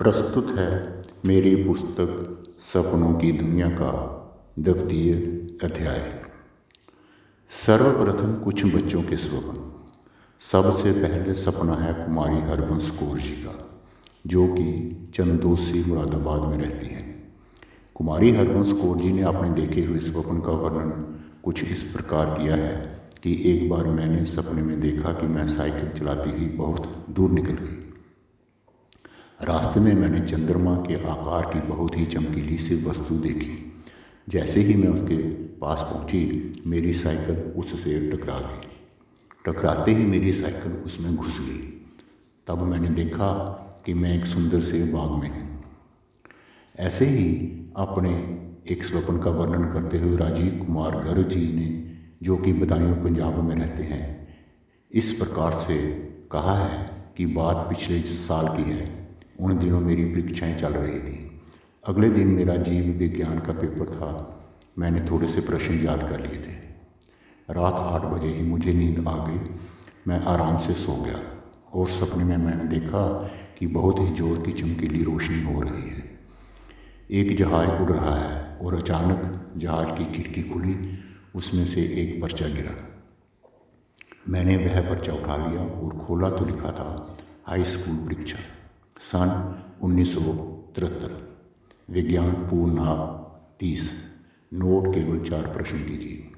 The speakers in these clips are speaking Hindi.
प्रस्तुत है मेरी पुस्तक सपनों की दुनिया का द्वितीय अध्याय। सर्वप्रथम कुछ बच्चों के स्वप्न। सबसे पहले सपना है कुमारी हरबंस कौर जी का, जो कि चंदोसी मुरादाबाद में रहती है। कुमारी हरबंस कौर जी ने अपने देखे हुए स्वप्न का वर्णन कुछ इस प्रकार किया है कि एक बार मैंने सपने में देखा कि मैं साइकिल चलाती हुई बहुत दूर निकल गई। रास्ते में मैंने चंद्रमा के आकार की बहुत ही चमकीली सी वस्तु देखी। जैसे ही मैं उसके पास पहुँची, मेरी साइकिल उससे टकरा गई। टकराते ही मेरी साइकिल उसमें घुस गई। तब मैंने देखा कि मैं एक सुंदर से बाग में हूँ। ऐसे ही अपने एक स्वप्न का वर्णन करते हुए राजीव कुमार गर्ग जी ने, जो कि बदायूं, पंजाब में रहते हैं, इस प्रकार से कहा है कि बात पिछले साल की है। उन दिनों मेरी परीक्षाएँ चल रही थी। अगले दिन मेरा जीव विज्ञान का पेपर था। मैंने थोड़े से प्रश्न याद कर लिए थे। रात आठ बजे ही मुझे नींद आ गई। मैं आराम से सो गया और सपने में मैंने देखा कि बहुत ही ज़ोर की चमकीली रोशनी हो रही है। एक जहाज़ उड़ रहा है और अचानक जहाज़ की खिड़की खुली। उसमें से एक पर्चा गिरा। मैंने वह पर्चा उठा लिया और खोला तो लिखा था, हाई स्कूल परीक्षा। सन उन्नीस सौ तिहत्तर। विज्ञान पूर्ण तीस। नोट केवल चार प्रश्न कीजिए।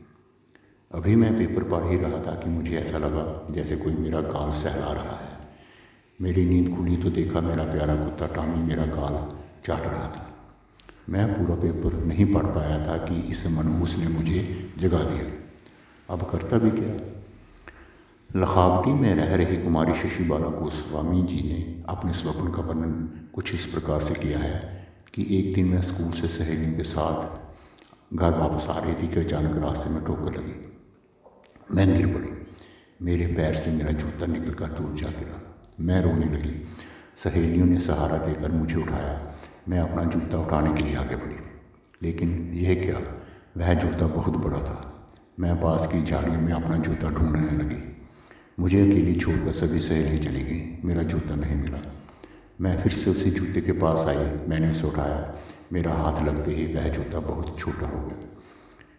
अभी मैं पेपर पढ़ ही रहा था कि मुझे ऐसा लगा जैसे कोई मेरा गाल सहला रहा है। मेरी नींद खुली तो देखा मेरा प्यारा कुत्ता टामी मेरा गाल चाट रहा था। मैं पूरा पेपर नहीं पढ़ पाया था कि इस मनहूस ने मुझे जगा दिया। अब करता भी क्या? लखावटी में रह रही कुमारी शशिबाला गोस्वामी जी ने अपने स्वप्न का वर्णन कुछ इस प्रकार से किया है कि एक दिन मैं स्कूल से सहेलियों के साथ घर वापस आ रही थी कि अचानक रास्ते में ठोकर लगी। मैं गिर पड़ी। मेरे पैर से मेरा जूता निकल कर दूर जा गिरा। मैं रोने लगी। सहेलियों ने सहारा देकर मुझे उठाया। मैं अपना जूता उठाने के लिए आगे बढ़ी। लेकिन यह क्या? वह जूता बहुत बड़ा था। मैं पास की झाड़ियों में अपना जूता ढूँढने लगी। मुझे अकेली छोड़कर सभी सहेलियाँ चली गई। मेरा जूता नहीं मिला। मैं फिर से उसी जूते के पास आई। मैंने उसे उठाया। मेरा हाथ लगते ही वह जूता बहुत छोटा हो गया।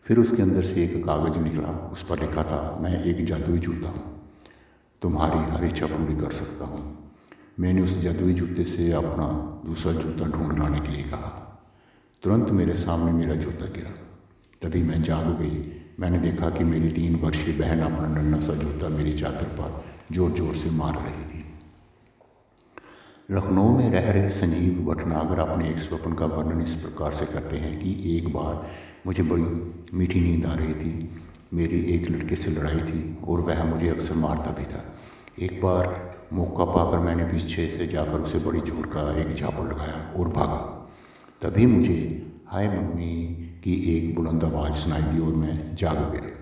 फिर उसके अंदर से एक कागज़ निकला। उस पर लिखा था, मैं एक जादुई जूता हूँ। तुम्हारी हर इच्छा पूरी कर सकता हूँ। मैंने उस जादुई जूते से अपना दूसरा जूता ढूंढ लाने के लिए कहा। तुरंत मेरे सामने मेरा जूता गिरा। तभी मैं जाग गई। मैंने देखा कि मेरी तीन वर्षीय बहन अपना नन्ना सा जूता मेरी चादर पर ज़ोर ज़ोर से मार रही थी। लखनऊ में रह रहे संजीव भटनागर अपने एक स्वप्न का वर्णन इस प्रकार से करते हैं कि एक बार मुझे बड़ी मीठी नींद आ रही थी। मेरी एक लड़के से लड़ाई थी और वह मुझे अक्सर मारता भी था। एक बार मौका पाकर मैंने पीछे से जाकर उसे बड़ी ज़ोर का एक झापड़ लगाया और भागा। तभी मुझे, हाय मम्मी की एक बुलंद आवाज़ सुनाई दी और मैं जाग गया।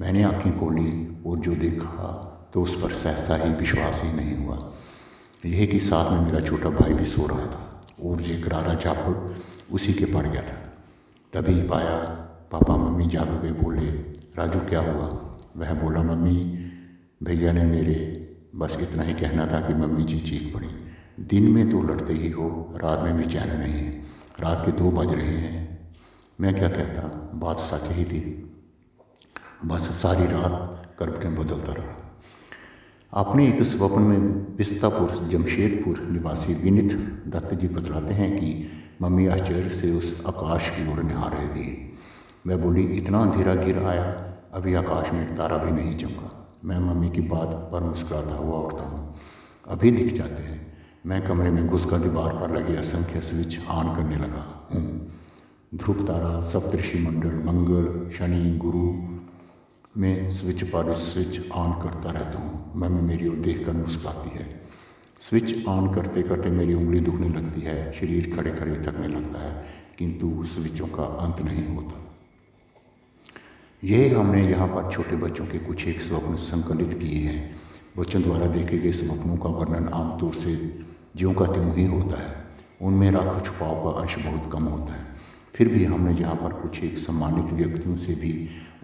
मैंने आँखें खोली और जो देखा तो उस पर सहसा ही विश्वास ही नहीं हुआ। यह कि साथ में मेरा छोटा भाई भी सो रहा था और ये करारा झापड़ उसी के पड़ गया था। तभी पाया, पापा मम्मी जाग गए, बोले, राजू, क्या हुआ? वह बोला, मम्मी, भैया ने मेरे, बस इतना ही कहना था कि मम्मी जी चीख पड़ी। दिन में तो लड़ते ही हो, रात में भी चैन नहीं है। रात के दो बज रहे हैं मैं क्या कहता? बात सच ही थी। बस सारी रात करवटें बदलता रहा। अपने एक स्वप्न में बिस्तापुर जमशेदपुर निवासी विनित दत्त जी बतलाते हैं कि मम्मी आश्चर्य से उस आकाश की ओर निहार रही थी। मैं बोली, इतना अंधेरा गिर आया, अभी आकाश में एक तारा भी नहीं चमका। मैं मम्मी की बात पर मुस्कुराता हुआ उठता हूँ। अभी दिख जाते हैं। मैं कमरे में घुसकर दीवार पर लगे असंख्य स्विच ऑन करने लगा। ध्रुव तारा सप्तऋषि मंडल मंगल शनि गुरु में स्विच पर स्विच ऑन करता रहता हूँ। मम्मी मेरी ओर देखकर मुस्कुराती है। स्विच ऑन करते करते मेरी उंगली दुखने लगती है, शरीर खड़े खड़े थकने लगता है, किंतु स्विचों का अंत नहीं होता। यह हमने यहाँ पर छोटे बच्चों के कुछ एक स्वप्न संकलित किए हैं। बच्चों द्वारा देखे गए स्वप्नों का वर्णन आमतौर से ज्यों का त्यों ही होता है। उनमें राख छुपाव का अंश बहुत कम होता है। फिर भी हमने यहाँ पर कुछ एक सम्मानित व्यक्तियों से भी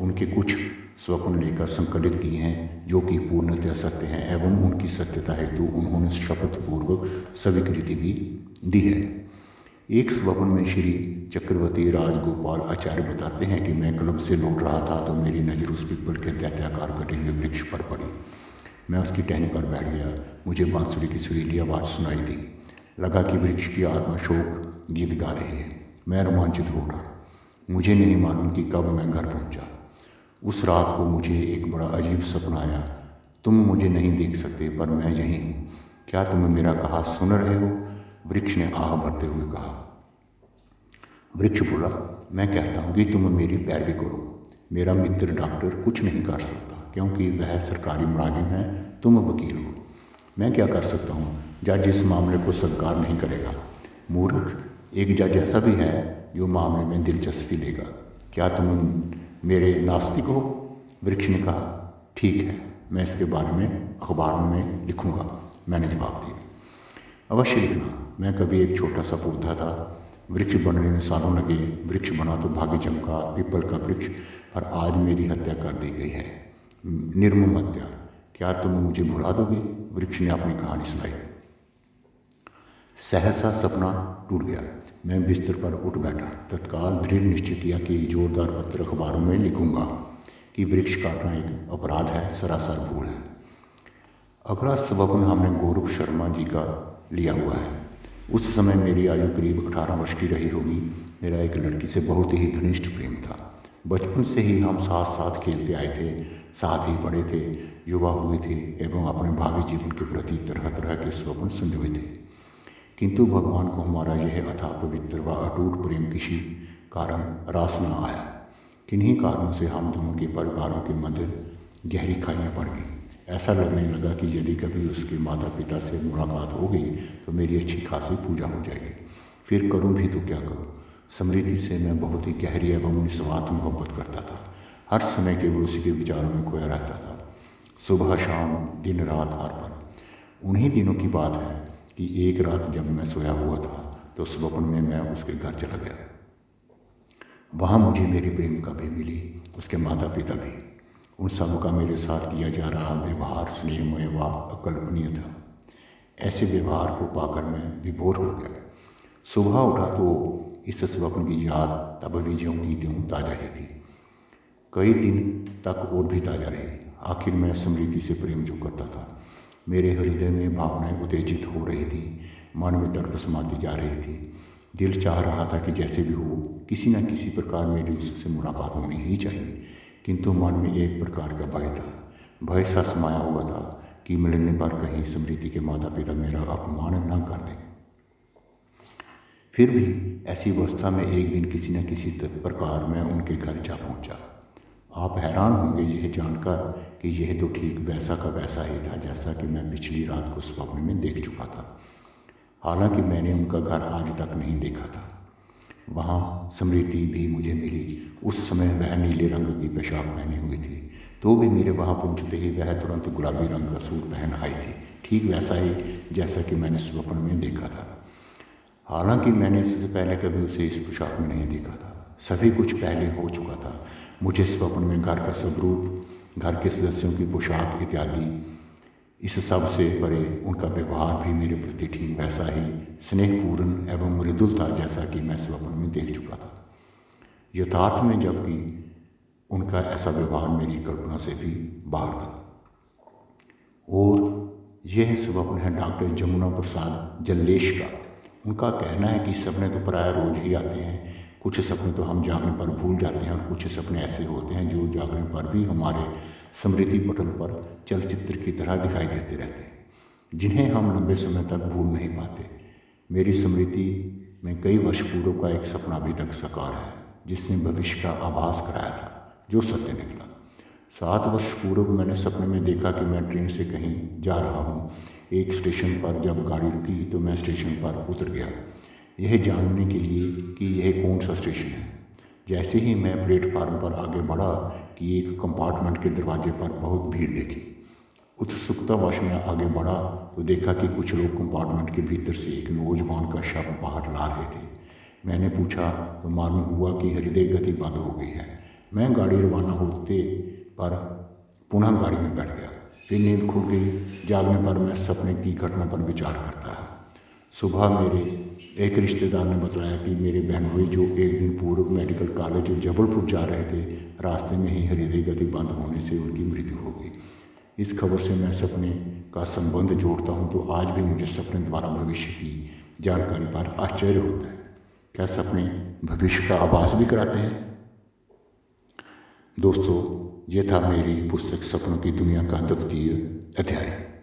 उनके कुछ स्वप्न लेकर संकलित किए हैं, जो कि पूर्णतः सत्य हैं एवं उनकी सत्यता हेतु उन्होंने शपथ पूर्वक स्वीकृति भी दी है। एक स्वप्न में श्री चक्रवर्ती राजगोपाल आचार्य बताते हैं कि मैं क्लब से लौट रहा था तो मेरी नज़र उस पिपल के दैत्याकार कटे हुए वृक्ष पर पड़ी। मैं उसकी टहनी पर बैठ गया। मुझे बांसुरी की सुरीली आवाज़ सुनाई दी। लगा कि वृक्ष की आत्मा शोक गीत गा रही है। मैं रोमांचित हो उठा। मुझे नहीं मालूम कि कब मैं घर पहुँचा। उस रात को मुझे एक बड़ा अजीब सपना आया। तुम मुझे नहीं देख सकते, पर मैं यही हूँ। क्या तुम मेरा कहा सुन रहे हो? वृक्ष ने आह भरते हुए कहा। वृक्ष बोला, मैं कहता हूँ कि तुम मेरी पैरवी करो। मेरा मित्र डॉक्टर कुछ नहीं कर सकता, क्योंकि वह सरकारी मुलाजिम है, तुम वकील हो। मैं क्या कर सकता हूँ? जज इस मामले को स्वीकार नहीं करेगा। मूर्ख एक जज ऐसा भी है जो मामले में दिलचस्पी लेगा। क्या तुम मेरे नास्तिक हो? वृक्ष ने कहा, ठीक है, मैं इसके बारे में अखबारों में लिखूँगा। मैंने जवाब दिया। अवश्य लिखना। मैं कभी एक छोटा सा पौधा था। वृक्ष बनने में सालों लगे। वृक्ष बना तो भाग्य चमका। पीपल का वृक्ष। पर आज मेरी हत्या कर दी गई है। निर्मम हत्या। क्या तुम मुझे भुला दोगे? वृक्ष ने अपनी कहानी सुनाई। सहसा सपना टूट गया। मैं बिस्तर पर उठ बैठा। तत्काल दृढ़ निश्चय किया कि जोरदार पत्र अखबारों में लिखूँगा कि वृक्ष काटना एक अपराध है, सरासर भूल। है अगला सबक स्वप्न हमने गौरव शर्मा जी का लिया हुआ है। उस समय मेरी आयु करीब 18 वर्ष की रही होगी। मेरा एक लड़की से बहुत ही घनिष्ठ प्रेम था। बचपन से ही हम साथ साथ खेलते आए थे, साथ ही पढ़े थे, युवा हुए थे, एवं अपने भावी जीवन के प्रति तरह तरह के स्वप्न संजोए थे। किंतु भगवान को हमारा यह अथा पवित्र व अटूट प्रेम किसी कारण रास न आया। किन्हीं कारणों से हम दोनों के परिवारों के मध्य गहरी खाइयाँ पड़ गई। ऐसा लगने लगा कि यदि कभी उसके माता पिता से मुलाकात हो गई तो मेरी अच्छी खासी पूजा हो जाएगी। फिर करूँ भी तो क्या करूँ? समृद्धि से मैं बहुत ही गहरी एवं निस्वार्थ मोहब्बत करता था। हर समय केवल उसी के विचारों में खोया रहता था। सुबह शाम, दिन रात, हर पल। उन्हीं दिनों की बात है कि एक रात जब मैं सोया हुआ था तो स्वप्न में मैं उसके घर चला गया। वहाँ मुझे मेरी प्रेमिका भी मिली, उसके माता पिता भी। उन सब का मेरे साथ किया जा रहा व्यवहार, स्नेहमय व अकल्पनीय था। ऐसे व्यवहार को पाकर मैं विभोर हो गया। सुबह उठा तो इस स्वप्न की याद तब भी ज्यों की त्यों ताज़ा ही थी। कई दिन तक और भी ताज़ा रही। आखिर मैं स्मृति से प्रेम जो करता था मेरे हृदय में भावनाएँ उत्तेजित हो रही थी, मन में तर्क समाती जा रही थी। दिल चाह रहा था कि जैसे भी हो, किसी न किसी प्रकार मेरी उससे मुलाकात होनी ही चाहिए, किंतु मन में एक प्रकार का भय था। भय सा समाया हुआ था कि मिलने पर कहीं स्मृति के माता पिता मेरा अपमान न कर दें। फिर भी ऐसी अवस्था में एक दिन किसी न किसी प्रकार मैं उनके घर जा पहुँचा। आप हैरान होंगे यह जानकर कि यह तो ठीक वैसा का वैसा ही था, जैसा कि मैं पिछली रात को स्वप्न में देख चुका था। हालाँकि मैंने उनका घर आज तक नहीं देखा था। वहाँ स्मृति भी मुझे मिली। उस समय वह नीले रंग की पेशाब पहनी हुई थी। तो भी मेरे वहाँ पहुँचते ही वह तुरंत गुलाबी रंग का सूट पहन आई थी। ठीक वैसा ही, जैसा कि मैंने स्वप्न में देखा था। हालाँकि मैंने इससे पहले कभी उसे इस पोशाक में नहीं देखा था। सभी कुछ पहले हो चुका था। मुझे स्वप्न में घर का स्वरूप घर के सदस्यों की पोशाक इत्यादि। इस सबसे परे उनका व्यवहार भी मेरे प्रति ठीक वैसा ही स्नेहपूर्ण एवं मृदुल था जैसा कि मैं स्वप्न में देख चुका था। यथार्थ में जबकि उनका ऐसा व्यवहार मेरी कल्पना से भी बाहर था। और यह स्वप्न है डॉक्टर जमुना प्रसाद जल्लेश का। उनका कहना है कि सपने तो प्राय रोज ही आते हैं कुछ सपने तो हम जागने पर भूल जाते हैं और कुछ सपने ऐसे होते हैं जो जागने पर भी हमारे स्मृति पटल पर चलचित्र की तरह दिखाई देते रहते हैं, जिन्हें हम लंबे समय तक भूल नहीं पाते। मेरी स्मृति में कई वर्ष पूर्व का एक सपना अभी तक साकार है, जिसने भविष्य का आभास कराया था, जो सत्य निकला। सात वर्ष पूर्व मैंने सपने में देखा कि मैं ट्रेन से कहीं जा रहा हूँ। एक स्टेशन पर जब गाड़ी रुकी तो मैं स्टेशन पर उतर गया। यह जानने के लिए कि यह कौन सा स्टेशन है। जैसे ही मैं प्लेटफार्म पर आगे बढ़ा कि एक कंपार्टमेंट के दरवाजे पर बहुत भीड़ देखी। उत्सुकतावश में आगे बढ़ा तो देखा कि कुछ लोग कंपार्टमेंट के भीतर से एक नौजवान का शव बाहर ला रहे थे। मैंने पूछा तो मालूम हुआ कि हृदय गति बंद हो गई है। मैं गाड़ी रवाना होते पर पुनः गाड़ी में बैठ गया। फिर नींद खुल गई। जागने पर मैं सपने की घटना पर विचार करता। है सुबह मेरे एक रिश्तेदार ने बताया कि मेरे बहन भाई जो एक दिन पूर्व मेडिकल कॉलेज जबलपुर जा रहे थे, रास्ते में ही हृदय गति बंद होने से उनकी मृत्यु हो गई। इस खबर से मैं सपने का संबंध जोड़ता हूँ तो आज भी मुझे सपने द्वारा भविष्य की जानकारी पर आश्चर्य होता है। क्या सपने भविष्य का आभास भी कराते हैं? दोस्तों, ये था मेरी पुस्तक सपनों की दुनिया का द्वितीय अध्याय।